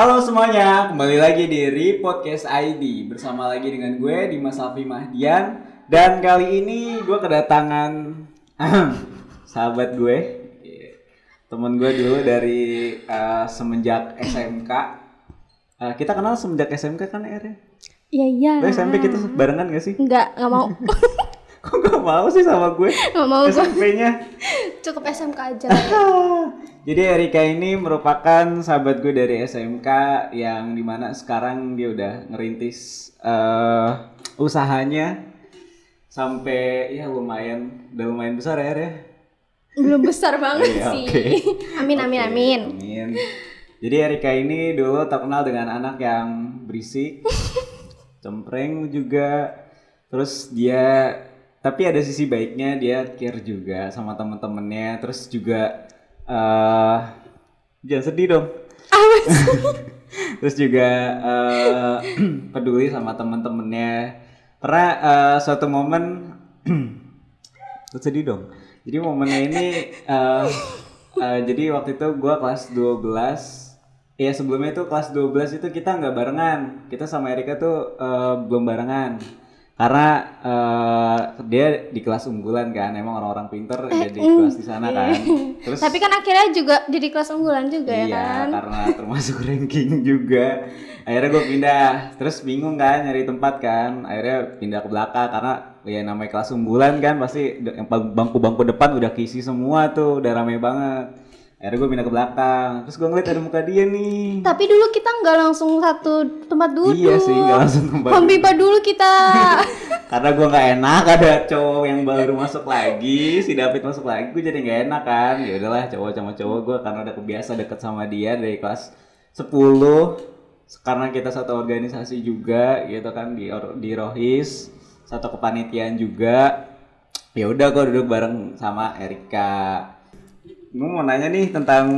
Halo semuanya, kembali lagi di Repodcast ID Bersama lagi dengan gue, Dimas Alfi Mahdian Dan kali ini gue kedatangan sahabat gue Temen gue dulu dari uh, semenjak SMK uh, Kita kenal semenjak SMK kan Er ya? Iya iya. Lo SMP kita barengan gak sih? Enggak, enggak mau. Kok gak mau sih sama gue? Enggak mau. SMP-nya Cukup SMK aja. Jadi Erika ini merupakan sahabat gue dari SMK yang di mana sekarang dia udah ngerintis eh, usahanya sampai ya lumayan udah lumayan besar ya ya. Belum besar banget Iya, sih. oke. Amin amin Oke, amin. amin. Jadi Erika ini dulu terkenal dengan anak yang berisik, cempreng juga. Terus dia tapi ada sisi baiknya dia care juga sama temen-temennya. Terus juga eh jangan sedih dong. Terus juga eh, peduli sama temen-temennya. Pernah eh, suatu momen Lu sedih dong. Jadi momennya ini eh, eh, jadi waktu itu gua kelas 12 Iya sebelumnya itu kelas 12 itu kita nggak barengan. Kita sama Erika tuh eh, belum barengan. Karena eh, dia di kelas unggulan kan, emang orang-orang pinter dia di kelas di sana kan. Terus Tapi kan akhirnya juga jadi kelas unggulan juga ya iya, kan. karena termasuk ranking juga. Akhirnya gue pindah, terus bingung kan nyari tempat kan. Akhirnya pindah ke belakang karena ya namanya kelas unggulan kan pasti bangku-bangku depan udah kisi semua tuh, udah rame banget. Akhirnya gue pindah ke belakang, terus gue ngeliat ada muka dia nih. Tapi dulu kita nggak langsung satu tempat duduk. Iya sih, nggak langsung tempat Home Pipa dulu kita. Karena gue nggak enak ada cowok yang baru masuk lagi, si David masuk lagi, gue jadi nggak enak kan. Ya udahlah cowok sama cowok gue karena udah kebiasa deket sama dia dari kelas 10 karena kita satu organisasi juga gitu kan di di Rohis satu kepanitiaan juga ya udah gue duduk bareng sama Erika gue mau nanya nih tentang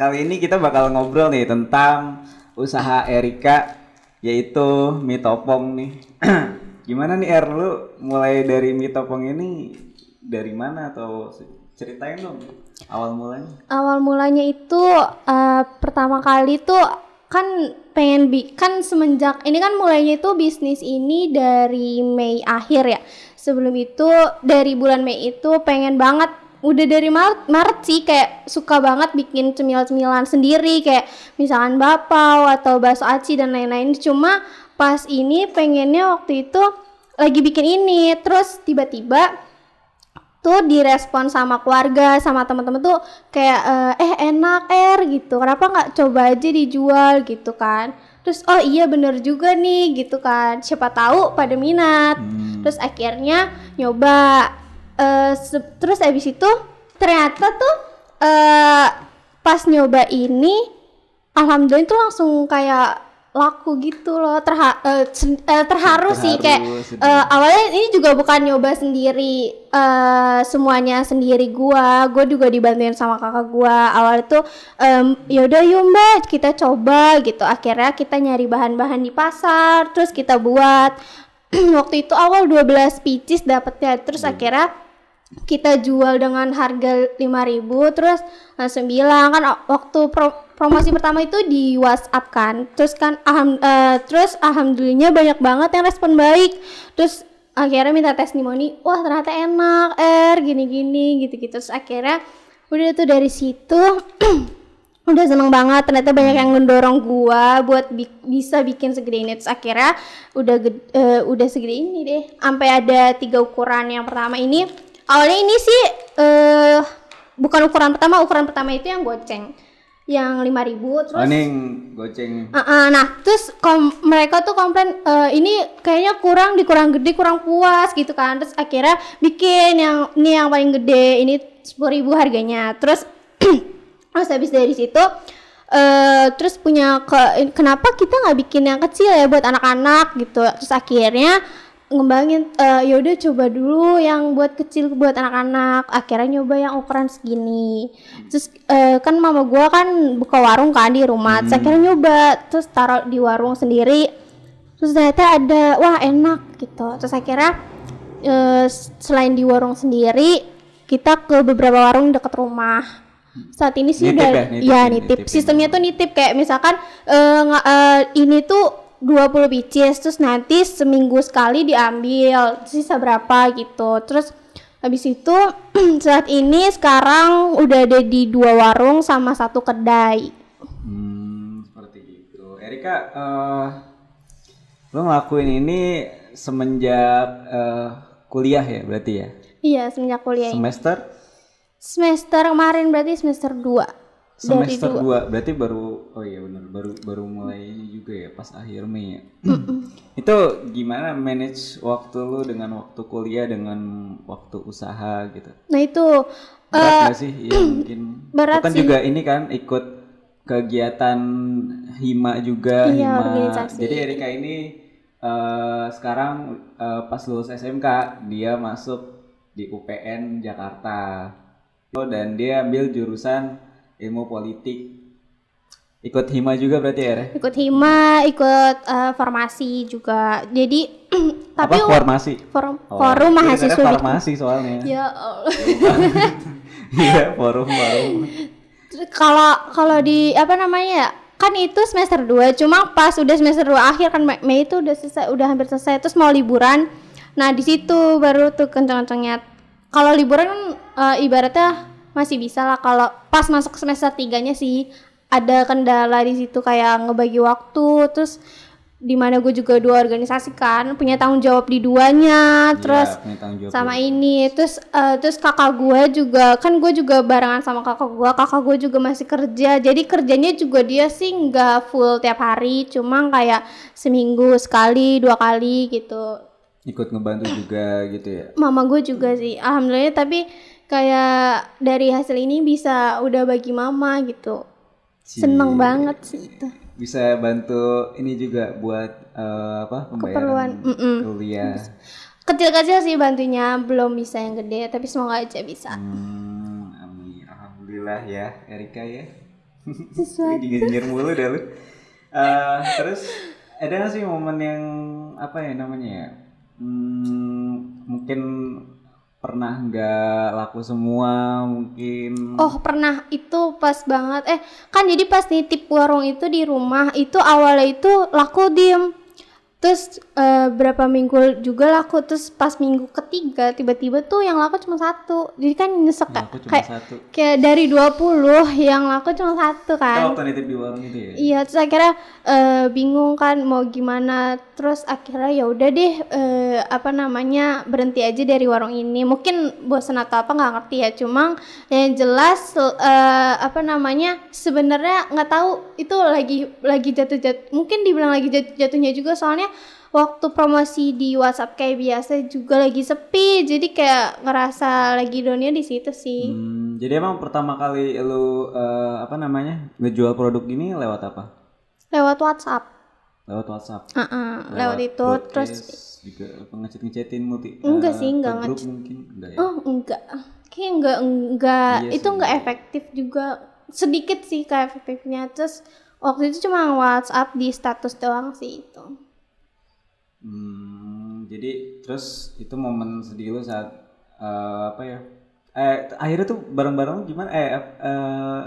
kali ini kita bakal ngobrol nih tentang usaha Erika yaitu mie topong nih. Gimana nih Er? Lu mulai dari mie topong ini dari mana? Atau ceritain dong awal mulanya. Awal mulanya itu eh, pertama kali tuh kan pengen bi kan semenjak ini kan mulainya itu bisnis ini dari Mei akhir ya. Sebelum itu dari bulan Mei itu pengen banget udah dari Maret, Maret sih kayak suka banget bikin cemilan-cemilan sendiri kayak misalkan bapau atau bakso aci dan lain-lain. Cuma pas ini pengennya waktu itu lagi bikin ini terus tiba-tiba tuh direspon sama keluarga sama teman-teman tuh kayak eh, eh enak er gitu. Kenapa nggak coba aja dijual? gitu kan. Terus oh iya bener juga nih gitu kan. Siapa tahu pada minat. Terus akhirnya nyoba se- terus abis itu ternyata tuh eh pas nyoba ini alhamdulillah itu langsung kayak laku gitu loh terha eh, sen- eh, terharu, sih kayak Terharu, sedih. eh, awalnya ini juga bukan nyoba sendiri eh semuanya sendiri gua gua juga dibantuin sama kakak gua. Awal itu em, yaudah yuk mbak kita coba gitu. Akhirnya kita nyari bahan-bahan di pasar terus kita buat waktu itu awal 12 pieces dapetnya terus akhirnya kita jual dengan harga 5000 terus langsung bilang kan waktu pro- promosi pertama itu di WhatsApp kan. Terus kan alham, eh, terus alhamdulillahnya banyak banget yang respon baik. Terus akhirnya minta testimoni wah ternyata enak er gini-gini gitu-gitu. Terus akhirnya udah tuh dari situ udah seneng banget ternyata banyak yang mendorong gua buat bi- bisa bikin segede ini. Terus akhirnya udah eh, udah segede ini deh. Sampai ada tiga ukuran. Yang pertama ini awalnya ini sih eh bukan ukuran pertama ukuran pertama itu yang goceng. Yang 5000 terus oh ini goceng. Ah, ah, nah, terus kom- mereka tuh komplain "Eh, ini kayaknya kurang dikurang gede, kurang puas gitu kan. Terus akhirnya bikin yang ini yang paling gede, ini 10.000 harganya. Terus terus habis dari situ eh terus punya ke kenapa kita nggak bikin yang kecil ya buat anak-anak gitu. Terus akhirnya ngembangin eh yaudah coba dulu yang buat kecil buat anak-anak. Akhirnya nyoba yang ukuran segini. Terus eh, kan mama gua kan buka warung kan di rumah. Terus akhirnya nyoba terus taruh di warung sendiri. Terus ternyata ada wah enak gitu. Terus akhirnya eh, selain di warung sendiri kita ke beberapa warung dekat rumah saat ini sih Nitip udah ya? Nitip ya ya, nitip. nitip Sistemnya tuh nitip kayak misalkan nga- eh, ini tuh 20 pieces terus nanti seminggu sekali diambil sisa berapa gitu. Terus habis itu saat ini sekarang udah ada di dua warung sama satu kedai. Hmm, seperti itu. Erika, eh lo ngelakuin ini semenjak eh, kuliah ya berarti ya? Iya, semenjak kuliah ini. Semester? Kemarin berarti semester 2. Dari Semester dua. 2. Berarti baru oh iya benar, baru baru mulai ini juga ya pas akhir Mei ya. Itu gimana manage waktu lu dengan waktu kuliah dengan waktu usaha gitu? Nah, itu Berat gak sih? Ya mungkin. berat kan sih. juga ini kan ikut kegiatan hima juga Iya, hima. organisasi. Jadi Erika ini eh, sekarang eh, pas lulus SMK dia masuk di UPN Jakarta. Dan dia ambil jurusan ilmu politik. Ikut hima juga berarti ya? Ikut hima, ikut eh, farmasi juga. Jadi tapi Apa formasi? forum, Oh, forum mahasiswa farmasi soalnya. Ya Allah. Iya, forum forum. Kalau kalau di apa namanya ya? Kan itu semester 2, cuma pas udah semester 2 akhir kan Mei- itu udah selesai, udah hampir selesai terus mau liburan. Nah, di situ baru tuh kencang-kencangnya. Kalau liburan kan eh, ibaratnya masih bisa lah kalau pas masuk semester 3-nya sih ada kendala di situ kayak ngebagi waktu terus di mana gue juga dua organisasi kan punya tanggung jawab di duanya terus Iya, jawab sama ini terus eh, terus kakak gue juga kan gue juga barengan sama kakak gue kakak gue juga masih kerja jadi kerjanya juga dia sih nggak full tiap hari cuma kayak seminggu sekali dua kali gitu ikut ngebantu juga gitu ya. mama gue juga sih alhamdulillah tapi kayak dari hasil ini bisa udah bagi mama gitu seneng banget sih itu bisa bantu ini juga buat eh, apa pembayaran Keperluan, mm-mm. kuliah. kecil-kecil sih bantunya belum bisa yang gede tapi semoga aja bisa Hmm, amin. Alhamdulillah ya, Erika ya. Sesuatu. Nyinyir mulu dah lu. Eh, terus ada nggak sih momen yang apa ya namanya ya? Hmm, mungkin pernah nggak laku semua mungkin. Oh pernah. Itu pas banget. Eh kan jadi pas nitip warung itu di rumah itu awalnya itu laku diem terus eh, berapa minggu juga laku terus pas minggu ketiga tiba-tiba tuh yang laku cuma satu jadi kan nyesek cuma kayak satu. kayak dari 20 yang laku cuma satu Kita kan waktu nitip di warung itu ya. Iya, terus akhirnya eh, bingung kan mau gimana. Terus akhirnya ya udah deh eh, apa namanya berhenti aja dari warung ini. Mungkin bosan atau apa nggak ngerti ya. Cuma yang jelas eh, apa namanya sebenarnya nggak tahu itu lagi lagi jatuh-jatuh. Mungkin dibilang lagi jatuh-jatuhnya juga soalnya waktu promosi di WhatsApp kayak biasa juga lagi sepi. Jadi kayak ngerasa lagi downnya di situ sih. Hmm, jadi emang pertama kali lu eh, apa namanya ngejual produk ini lewat apa? Lewat WhatsApp. Lewat WhatsApp. Heeh, lewat itu broadcast, terus juga apa ngechat-ngechatin multi Enggak eh, sih, enggak ngechat. mungkin enggak ya. Oh enggak, kayak enggak enggak Iya itu sih. enggak efektif juga sedikit sih kayak efektifnya terus waktu itu cuma WhatsApp di status doang sih itu. Hmm, jadi terus itu momen sedih lu saat eh, apa ya? Eh akhirnya tuh bareng-bareng gimana? Eh eh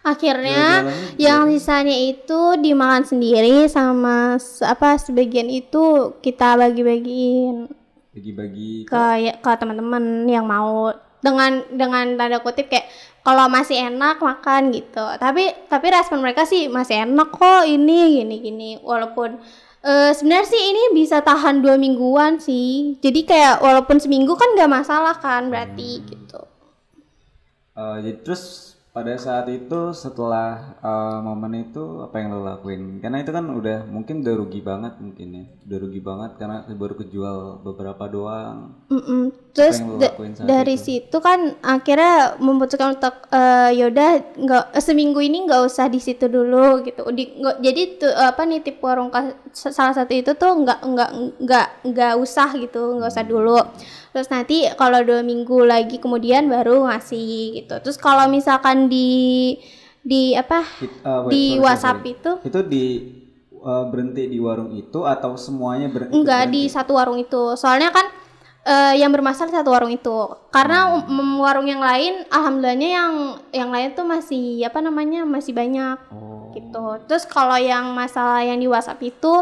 Akhirnya yang sisanya itu dimakan sendiri sama apa sebagian itu kita bagi-bagiin. Bagi-bagi ke ya, ke teman-teman yang mau. Dengan dengan tanda kutip kayak kalau masih enak makan gitu. Tapi tapi respon mereka sih masih enak kok ini gini gini. Walaupun eh, sebenarnya sih ini bisa tahan dua mingguan sih jadi kayak walaupun seminggu kan nggak masalah kan berarti gitu Eh, jadi terus pada saat itu setelah eh, momen itu apa yang lo lakuin? Karena itu kan udah mungkin udah rugi banget mungkin ya, udah rugi banget karena baru kejual beberapa doang. Mm-mm. Terus da- dari situ kan akhirnya memutuskan untuk eh, yaudah nggak eh, seminggu ini nggak usah di situ dulu gitu. Di, nggak- jadi tuh apa nitip warung salah satu itu tuh nggak nggak nggak nggak usah gitu nggak usah dulu. Terus nanti kalau dua minggu lagi kemudian baru ngasih gitu. Terus kalau misalkan di di apa It- eh, wait, di sorry, WhatsApp sorry, itu. Itu di eh, berhenti di warung itu atau semuanya ber- ikut enggak berhenti? di satu warung itu. Soalnya kan eh, yang bermasalah satu warung itu. Karena um, warung yang lain alhamdulillahnya yang yang lain tuh masih apa namanya masih banyak Oh. gitu. Terus kalau yang masalah yang di WhatsApp itu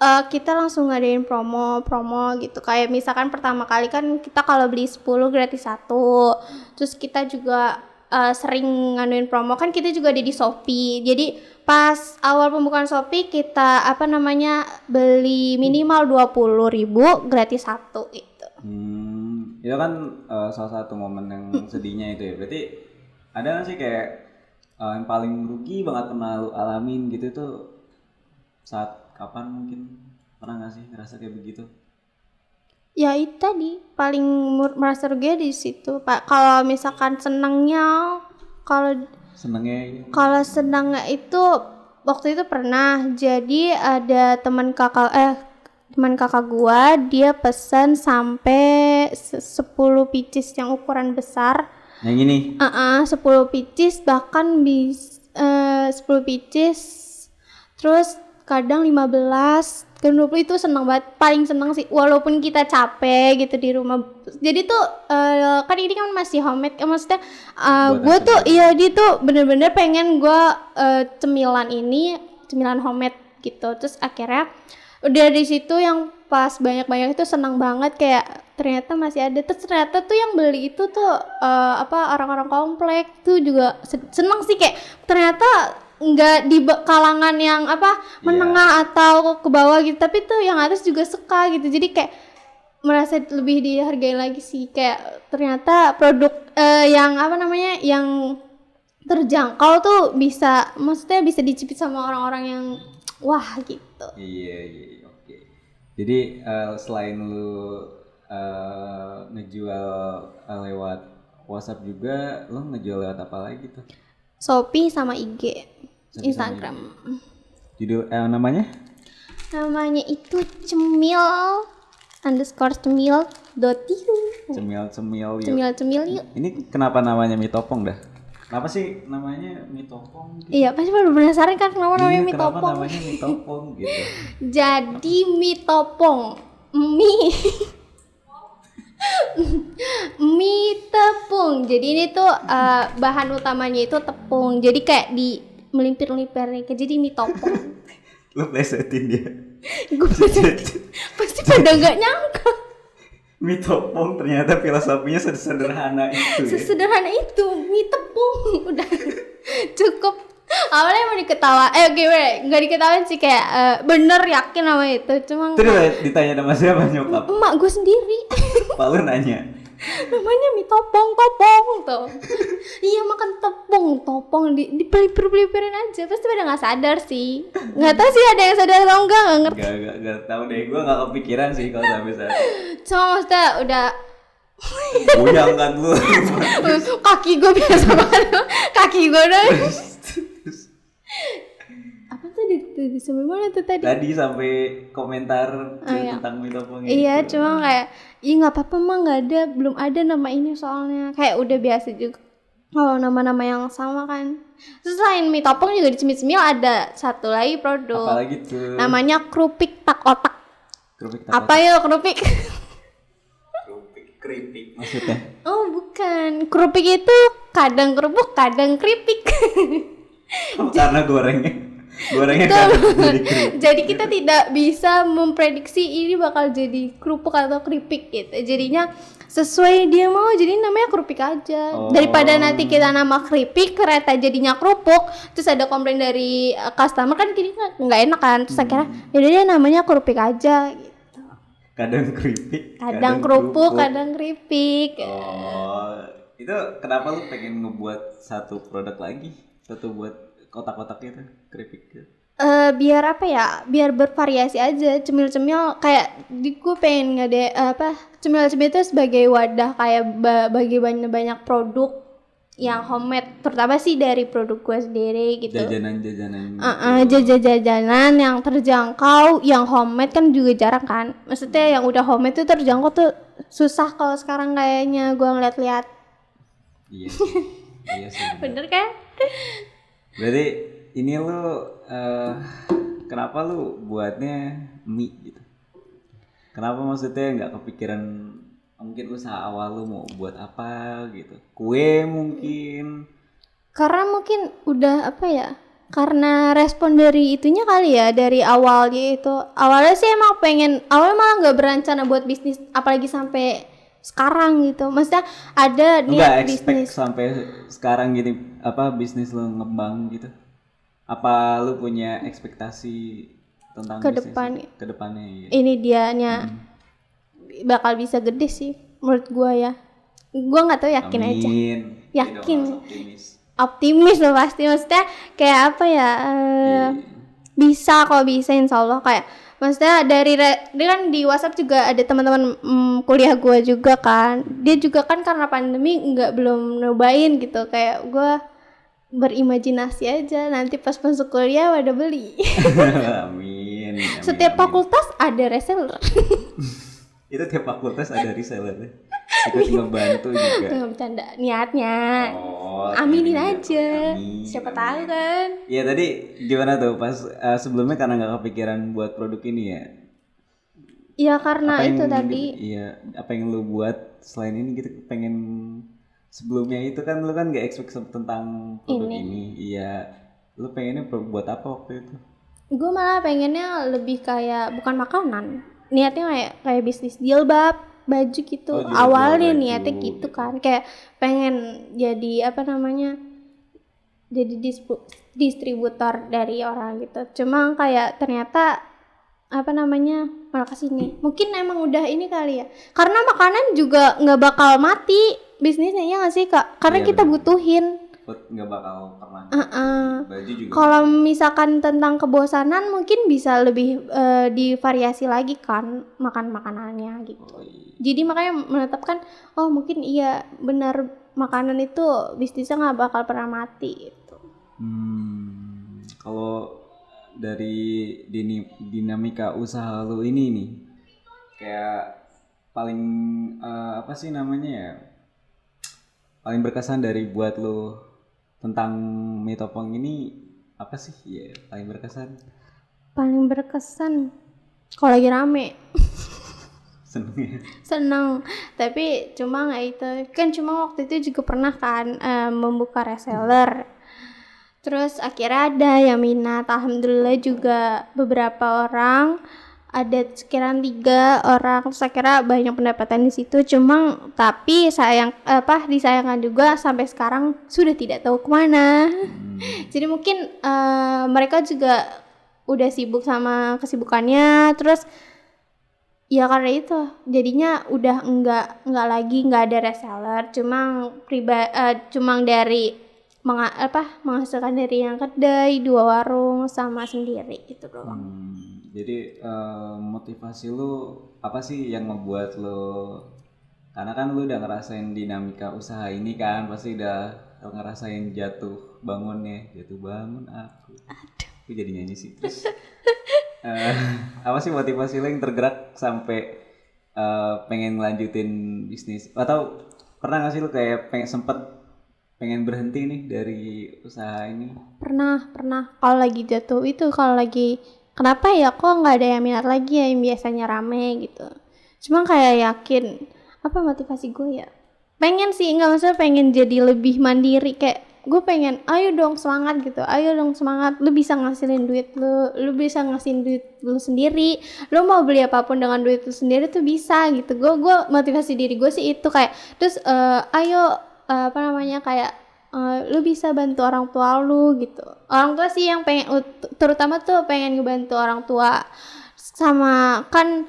eh, kita langsung ngadain promo promo gitu. Kayak misalkan pertama kali kan kita kalau beli 10 gratis satu. Terus kita juga eh, sering nganuin promo. Kan kita juga ada di Shopee. Jadi pas awal pembukaan Shopee kita apa namanya beli minimal 20.000 gratis satu Hmm, itu kan eh, salah satu momen yang sedihnya itu ya. Berarti ada nggak sih kayak eh, yang paling rugi banget pernah lu alamin gitu tuh? Saat kapan mungkin? Pernah nggak sih ngerasa kayak begitu? ya itu tadi. Paling merasa rugi di situ pak. Kalau misalkan senangnya kalau Senengnya Kalau senangnya itu waktu itu pernah. Jadi ada teman kakak eh teman kakak gua dia pesan sampai se- 10 pieces yang ukuran besar. yang ini Ah, 10 pieces bahkan bis eh 10 pieces terus kadang 15 kan 20 itu seneng banget paling seneng sih walaupun kita capek gitu di rumah jadi tuh eh, kan ini kan masih homemade kan maksudnya Buatan gue tuh sendiri. iya dia tuh bener-bener pengen gue eh, cemilan ini cemilan homemade gitu terus akhirnya udah di situ yang pas banyak-banyak itu senang banget kayak ternyata masih ada. Terus ternyata tuh yang beli itu tuh eh, apa orang-orang komplek tuh juga se- seneng sih kayak ternyata nggak di kalangan yang apa menengah atau ke bawah gitu tapi tuh yang atas juga suka gitu. Jadi kayak merasa lebih dihargai lagi sih kayak ternyata produk eh, yang apa namanya yang terjangkau tuh bisa maksudnya bisa dicipit sama orang-orang yang wah gitu Iya iya iya, oke. Jadi eh, selain lu eh, ngejual eh, lewat WhatsApp juga, lu ngejual lewat apa lagi tuh? Shopee sama IG Shopee sama Instagram Judul eh, namanya? namanya itu cemil underscore cemil dot Cemil Cemil yuk. cemil cemil yuk Ini kenapa namanya mie topong dah? Kenapa sih namanya mie topong? gitu? iya pasti pada penasaran kan kenapa namanya Iya, mie kenapa topong namanya mie topong gitu? jadi mie topong mie mie tepung jadi ini tuh eh, bahan utamanya itu tepung jadi kayak di melimpir-limpir kayak jadi mie topong Lu plesetin dia. gue pasti pada nggak nyangka mie topong ternyata filosofinya sederhana itu ya. sesederhana itu mie tepung udah cukup awalnya mau diketawa eh gimana nggak diketawain sih kayak eh, bener yakin sama itu cuma Terus ditanya sama siapa nyokap? emak gue sendiri Pak lu nanya. Namanya mie topong topong tuh iya makan tepung topong. Di dipelipir pelipirin aja pasti pada nggak sadar sih. Nggak tahu sih ada yang sadar atau enggak nggak ngerti. Gak, gak, gak tau deh, gue gak kepikiran sih kalau sampai saat cuma maksudnya udah Goyang kan lu kaki gue biasa banget. Kaki gue udah apa tuh di, di, di sampai mana tuh tadi Tadi sampai komentar Ah, iya. tentang mie topong Iya, itu. cuma kayak, iya nggak apa-apa mah nggak ada, belum ada nama ini soalnya. Kayak udah biasa juga. Kalau nama-nama yang sama kan. Terus selain mie topong juga di cemil-cemil ada satu lagi produk. Apalagi tuh Namanya kerupik tak otak. kerupik tak Apa ya kerupik? kerupik keripik maksudnya oh bukan, kerupik itu kadang kerupuk, kadang keripik. Oh, karena gorengnya gorengnya kan jadi jadi kita tidak bisa memprediksi ini bakal jadi kerupuk atau keripik gitu. Jadinya sesuai dia mau jadi namanya kerupik aja. Oh. Daripada nanti kita nama keripik kereta jadinya kerupuk, terus ada komplain dari uh, customer kan jadi nggak- nggak enak kan. Terus akhirnya yaudah deh namanya kerupik aja gitu. kadang keripik Kadang kerupuk, kadang keripik. oh itu kenapa lu pengen ngebuat satu produk lagi satu buat kotak-kotaknya tuh keripik gitu. Eh biar apa ya? Biar bervariasi aja cemil-cemil kayak di gue pengen nggak deh apa cemil-cemil itu sebagai wadah kayak ba- bagi banyak banyak produk yang homemade terutama sih dari produk gue sendiri gitu. Jajanan-jajanan Uh-uh, jajan-jajanan yang terjangkau yang homemade kan juga jarang kan? Maksudnya yang udah homemade tuh terjangkau tuh susah kalau sekarang kayaknya gue ngeliat-liat. Iya sih. Iya sih bener kan berarti ini lu eh, kenapa lu buatnya mie gitu? Kenapa maksudnya nggak kepikiran mungkin usaha awal lu mau buat apa gitu? Kue mungkin. Karena mungkin udah apa ya karena respon dari itunya kali ya dari awalnya itu awalnya sih emang pengen awalnya malah nggak berencana buat bisnis apalagi sampai sekarang gitu maksudnya ada niat expect bisnis sampai sekarang gini apa bisnis lu ngembang gitu apa lu punya ekspektasi tentang Ke depan. ke depannya iya. ini dianya bakal bisa gede sih menurut gua ya gua nggak tahu yakin aja Amin. Yakin. Jadi dong, optimis. optimis loh pasti maksudnya kayak apa ya Iya. bisa kok bisa insya Allah kayak maksudnya dari re- dia kan di WhatsApp juga ada teman-teman mm, kuliah gua juga kan. Dia juga kan karena pandemi nggak belum nyobain gitu. Kayak gua berimajinasi aja. Nanti pas masuk kuliah udah beli. Amin, amin, setiap amin. fakultas ada reseller. Itu tiap fakultas ada reseller ikut ngebantu juga. Nggak bercanda. Niatnya. Oh aminin iya, aja. Amin, siapa tahu kan? Ya tadi gimana tuh? Pas eh, sebelumnya karena nggak kepikiran buat produk ini ya? Ya karena Apa itu yang tadi. di- iya apa yang lu buat selain ini? Gitu pengen sebelumnya itu kan lu kan nggak expect tentang produk ini. iya. Lu pengennya buat apa waktu itu? Gue malah pengennya lebih kayak bukan makanan. Niatnya kayak kayak bisnis jilbab baju gitu. Oh, awalnya baju. niatnya gitu kan kayak pengen jadi apa namanya jadi distributor dari orang gitu. Cuma kayak ternyata apa namanya malah ke sini mungkin emang udah ini kali ya. Karena makanan juga nggak bakal mati bisnisnya ya nggak sih kak? Karena Iya, kita butuhin. Nggak bakal pernah baju juga. Kalau misalkan tentang kebosanan mungkin bisa lebih eh, divariasi lagi kan makan makanannya gitu. Oh, iya. Jadi makanya menetapkan oh mungkin iya benar makanan itu bisnisnya nggak bakal pernah mati gitu. Hmm, kalau dari dini, dinamika usaha lu ini nih, kayak paling eh, apa sih namanya ya? Paling berkesan dari buat lu tentang mitopong ini apa sih? Ya, paling berkesan. Paling berkesan kalau lagi rame Seneng. Ya. senang tapi cuma nggak itu. Kan cuma waktu itu juga pernah kan eh, membuka reseller. Terus akhirnya ada yang minat alhamdulillah juga beberapa orang ada sekiranya tiga orang. Terus akhirnya banyak pendapatan di situ. Cuma tapi sayang apa disayangkan juga sampai sekarang sudah tidak tahu ke mana. Hmm, jadi mungkin eh, mereka juga udah sibuk sama kesibukannya. Terus ya karena itu. Jadinya udah enggak enggak lagi enggak ada reseller. Cuma priba eh, cuma dari menga- apa menghasilkan dari yang kedai dua warung sama sendiri itu doang. Hmm, jadi eh, motivasi lu apa sih yang membuat lu karena kan lu udah ngerasain dinamika usaha ini kan pasti udah ngerasain jatuh bangunnya. Jatuh bangun aku. Aku jadi nyanyi sih terus eh, apa sih motivasi lu yang tergerak sampai eh, pengen ngelanjutin bisnis? Atau pernah gak sih lu kayak pengen sempet pengen berhenti nih dari usaha ini? Pernah pernah. Kalau lagi jatuh itu kalau lagi kenapa ya kok nggak ada yang minat lagi ya yang biasanya rame gitu. Cuma kayak yakin apa motivasi gue ya? Pengen sih nggak maksudnya pengen jadi lebih mandiri kayak gue pengen ayo dong semangat gitu. Ayo dong semangat lu bisa ngasilin duit lu lu bisa ngasihin duit lu sendiri. Lu mau beli apa pun dengan duit lu sendiri tuh bisa gitu. Gue gue motivasi diri gue sih itu kayak terus eh, ayo eh, apa namanya kayak eh, lu bisa bantu orang tua lu gitu. Orang tua sih yang pengen ut- terutama tuh pengen ngebantu orang tua sama kan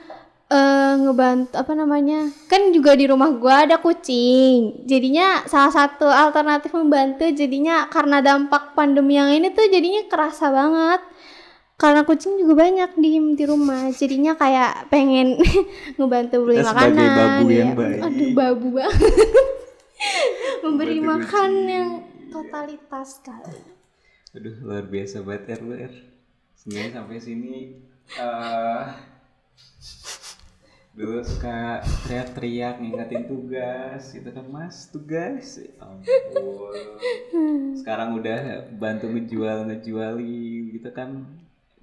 eh, ngebantu apa namanya kan juga di rumah gua ada kucing jadinya salah satu alternatif membantu jadinya karena dampak pandemi yang ini tuh jadinya kerasa banget karena kucing juga banyak di di rumah jadinya kayak pengen ngebantu beli Kita sebagai makanan babu yang ya. baik. aduh babu banget memberi Membantu makan kucing. yang totalitas kali Aduh luar biasa banget Er. Sebenarnya sampai sini eh dulu suka teriak-teriak ngingetin tugas. Gitu kan mas tugas? Ya ampun. Sekarang udah bantu ngejual ngejuali gitu kan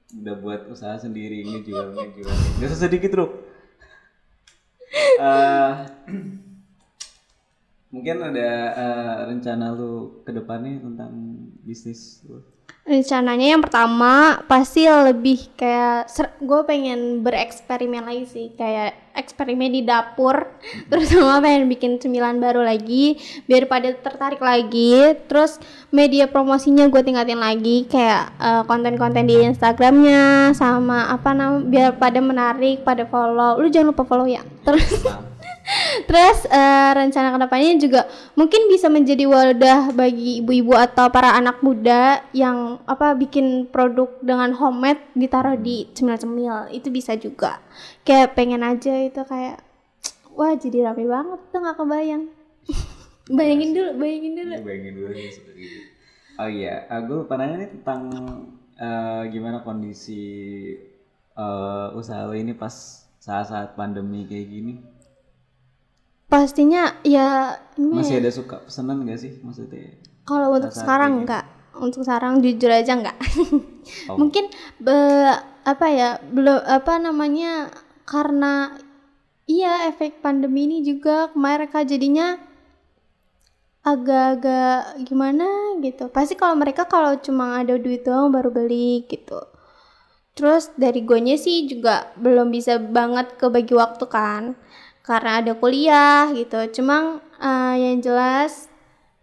udah buat usaha sendiri ngejual ngejual. Nggak usah sedikit bro Eh, Mungkin ada eh, rencana lu ke depannya tentang bisnis lu. Rencananya yang pertama pasti lebih kayak gue pengen bereksperimen lagi sih kayak eksperimen di dapur. Terus sama pengen bikin cemilan baru lagi biar pada tertarik lagi. Terus media promosinya gue tingkatin lagi kayak eh, konten-konten di Instagramnya sama apa namanya biar pada menarik pada follow. Lu jangan lupa follow ya. Terus Terus eh, rencana ke depannya juga mungkin bisa menjadi wadah bagi ibu-ibu atau para anak muda yang apa bikin produk dengan homemade ditaruh di cemil-cemil itu bisa juga. Kayak pengen aja itu kayak wah jadi rame banget tuh nggak kebayang. bayangin dulu, bayangin dulu. Bayangin dulu nih seperti itu. Oh iya, aku lupa nanya nih tentang eh, gimana kondisi eh, usaha ini pas saat-saat pandemi kayak gini. Pastinya ya ini Masih ada suka pesanan gak sih maksudnya? Kalau untuk sekarang ini. enggak. Untuk sekarang jujur aja enggak. Oh. Mungkin be- apa ya? Belum apa namanya? Karena iya efek pandemi ini juga mereka jadinya agak-agak gimana gitu. Pasti kalau mereka kalau cuma ada duit doang baru beli gitu. Terus dari gonya sih juga belum bisa banget kebagi waktu kan karena ada kuliah gitu. Cuma eh, yang jelas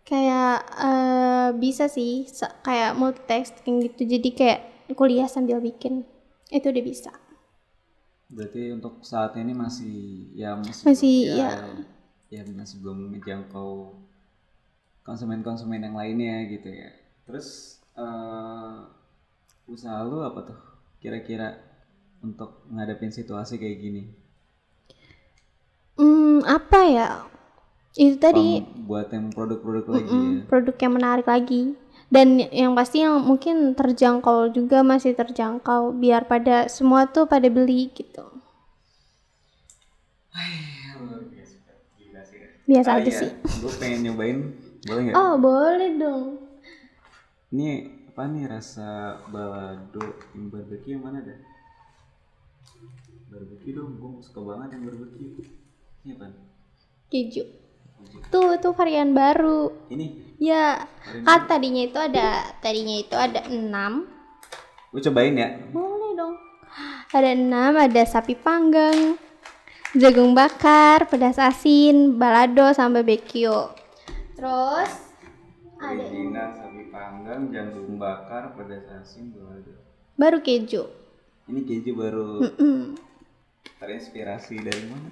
kayak eh, bisa sih kayak multitasking gitu. Jadi kayak kuliah sambil bikin itu udah bisa. Berarti untuk saat ini masih ya masih, Masih, ya, ya. ya masih belum menjangkau konsumen-konsumen yang lainnya gitu ya. Terus eh usaha lu apa tuh kira-kira untuk ngadepin situasi kayak gini? Hmm, apa ya? Itu tadi Pem- buat yang produk-produk lagi ya. produk yang menarik lagi. Dan yang pasti yang mungkin terjangkau juga masih terjangkau biar pada semua tuh pada beli gitu. Biasa Ah, aja iya. sih. Gue pengen nyobain, boleh nggak? Oh, boleh dong. Ini apa nih rasa balado yang barbecue yang mana dah? Barbecue dong, gue suka banget yang barbecue. Apa? Keju. Tuh, tuh varian baru. Ini, Ya, kan tadinya itu ada tadinya itu ada enam. gue cobain ya. Boleh dong. Ada enam, ada sapi panggang, jagung bakar, pedas asin, balado, sama barbecue. Terus ada Original sapi panggang, jagung bakar, pedas asin, balado. baru keju. Ini keju baru Mm. terinspirasi dari mana?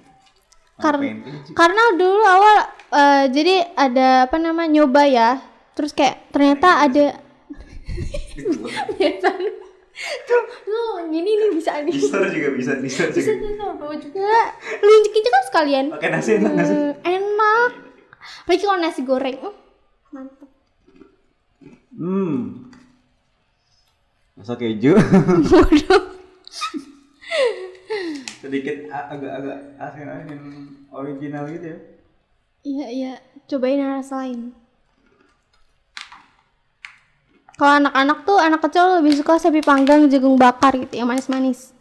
Kar- Pengen keju. Karena dulu awal eh, jadi ada apa nama nyoba ya. Terus kayak ternyata ada biasa tuh tuh gini nih bisa nih Disor juga bisa, bisa juga. sama bawa juga lu injek injek kan sekalian Pakai nasi enak nasi. Hmm, enak apalagi kalau nasi goreng Hmm, mantap Hmm. Masa keju? Sedikit agak-agak asin-asin original gitu ya. iya iya cobain yang rasa lain kalau anak-anak tuh anak kecil lebih suka sapi panggang jagung bakar gitu yang manis-manis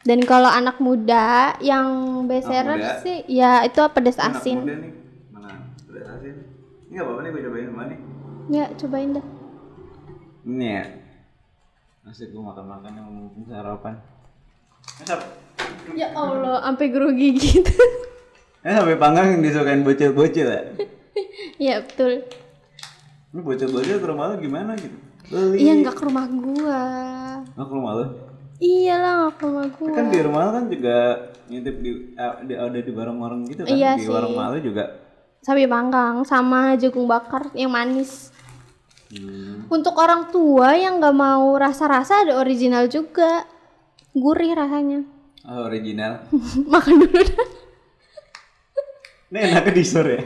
dan kalau anak muda yang beserer muda? sih ya itu pedas Anak asin muda nih. Mana? Pedas asin. Ini gak apa-apa nih gue cobain sama nih. ya cobain dah Ini ya. Asik gue makan-makan yang mumpung sarapan. Ya Allah sampai grogi gitu Eh sampai panggang yang disukain bocil-bocil ya. ya betul Ini bocil-bocil ke rumah lu gimana gitu? Beli. iya nggak ke rumah gua Nggak ke rumah lu? iyalah nggak ke rumah gua Kan di rumah lu kan juga ngintip di, ah, di ada di warung-warung gitu kan. Iya di sih. warung malu juga. sapi panggang sama jagung bakar yang manis Hmm. Untuk orang tua yang nggak mau rasa-rasa ada original juga, gurih rasanya. Oh, original. Makan dulu dah. Ini enaknya disor ya?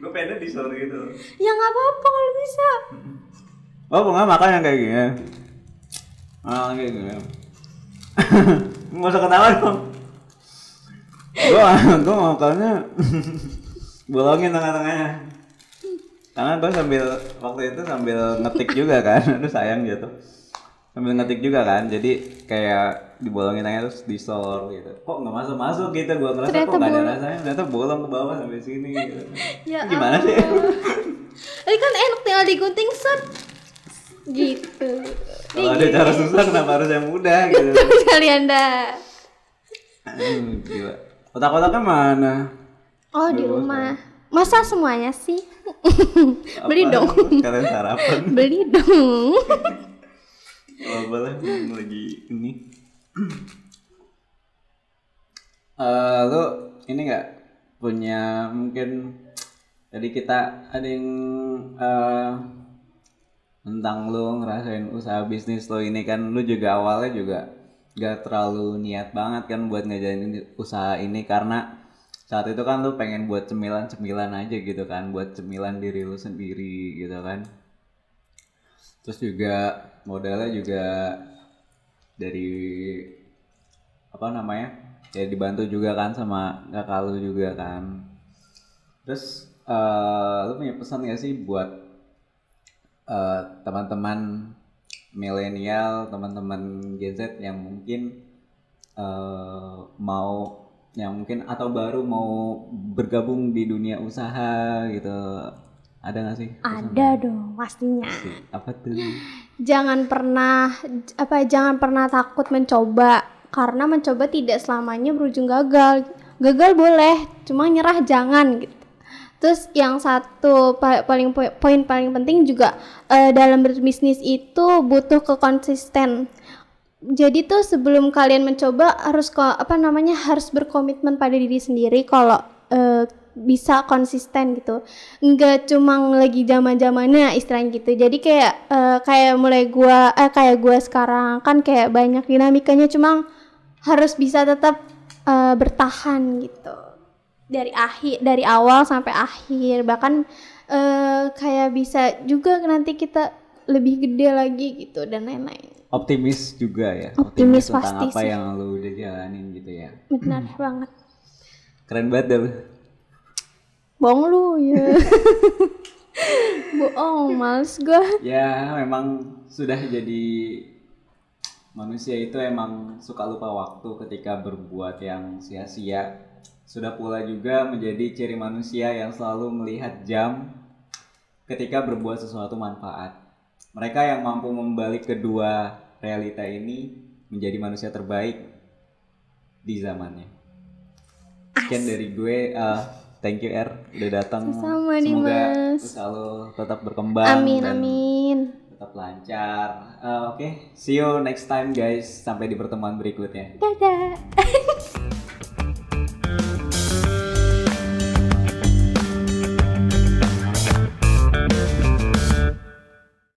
Gue pengen disor gitu. Ya nggak apa-apa kalau bisa. Oh, bunga makan yang kayak gini. Ah, kayak gini. Nggak usah ketawa dong. Gua, gua makannya bolongin tengah-tengahnya. Karena gue sambil waktu itu sambil ngetik juga kan, aduh sayang gitu. Sambil ngetik juga kan jadi kayak dibolongin tangannya terus di store gitu kok nggak masuk masuk gitu gue ngerasa Ternyata kok nggak ada rasanya ternyata bolong ke bawah sampai sini gitu. Ya gimana sih Ini kan enak tinggal digunting set. Gitu. kalau ada cara susah kenapa harus yang mudah gitu Kalian dah. Hmm, gila otak-otaknya mana Oh di rumah. Masa semuanya sih? Beli dong. kalian sarapan Beli dong. Oh, boleh lagi ini. Eh, lu ini nggak punya mungkin tadi kita ada yang eh, tentang lu ngerasain usaha bisnis lo ini kan lu juga awalnya juga gak terlalu niat banget kan buat ngejalanin usaha ini karena saat itu kan lu pengen buat cemilan-cemilan aja gitu kan buat cemilan diri lu sendiri gitu kan terus juga modalnya juga dari apa namanya ya dibantu juga kan sama kakak lu juga kan. Terus eh lu punya pesan gak sih buat eh, teman-teman milenial teman-teman Gen Z yang mungkin eh, mau yang mungkin atau baru mau bergabung di dunia usaha gitu ada gak sih Ada dong pastinya. apa tuh Jangan pernah apa jangan pernah takut mencoba karena mencoba tidak selamanya berujung gagal. Gagal boleh, cuma nyerah jangan gitu. Terus yang satu pa- paling po- poin paling penting juga eh, dalam berbisnis itu butuh kekonsisten. Jadi tuh sebelum kalian mencoba harus kok apa namanya harus berkomitmen pada diri sendiri kalau eh, bisa konsisten gitu. Enggak cuma lagi zaman-zamannya istilahnya gitu. Jadi kayak eh, kayak mulai gua eh kayak gua sekarang kan kayak banyak dinamikanya cuma harus bisa tetap eh, bertahan gitu. Dari akhir dari awal sampai akhir. Bahkan eh, kayak bisa juga nanti kita lebih gede lagi gitu dan lain-lain. Optimis juga ya. Optimis tentang pasti apa sih. yang lu udah jalanin gitu ya. Benar banget. Keren banget dah. lu bohong lu ya. Bohong males gua. Ya memang sudah jadi manusia itu emang suka lupa waktu ketika berbuat yang sia-sia. Sudah pula juga menjadi ciri manusia yang selalu melihat jam ketika berbuat sesuatu manfaat. Mereka yang mampu membalik kedua realita ini menjadi manusia terbaik di zamannya. Sekian dari gue eh, thank you R udah datang Sama-sama, semoga Dimas. usaha lo tetap berkembang amin amin tetap lancar. Eh, Oke, see you next time guys. Sampai di pertemuan berikutnya. dadah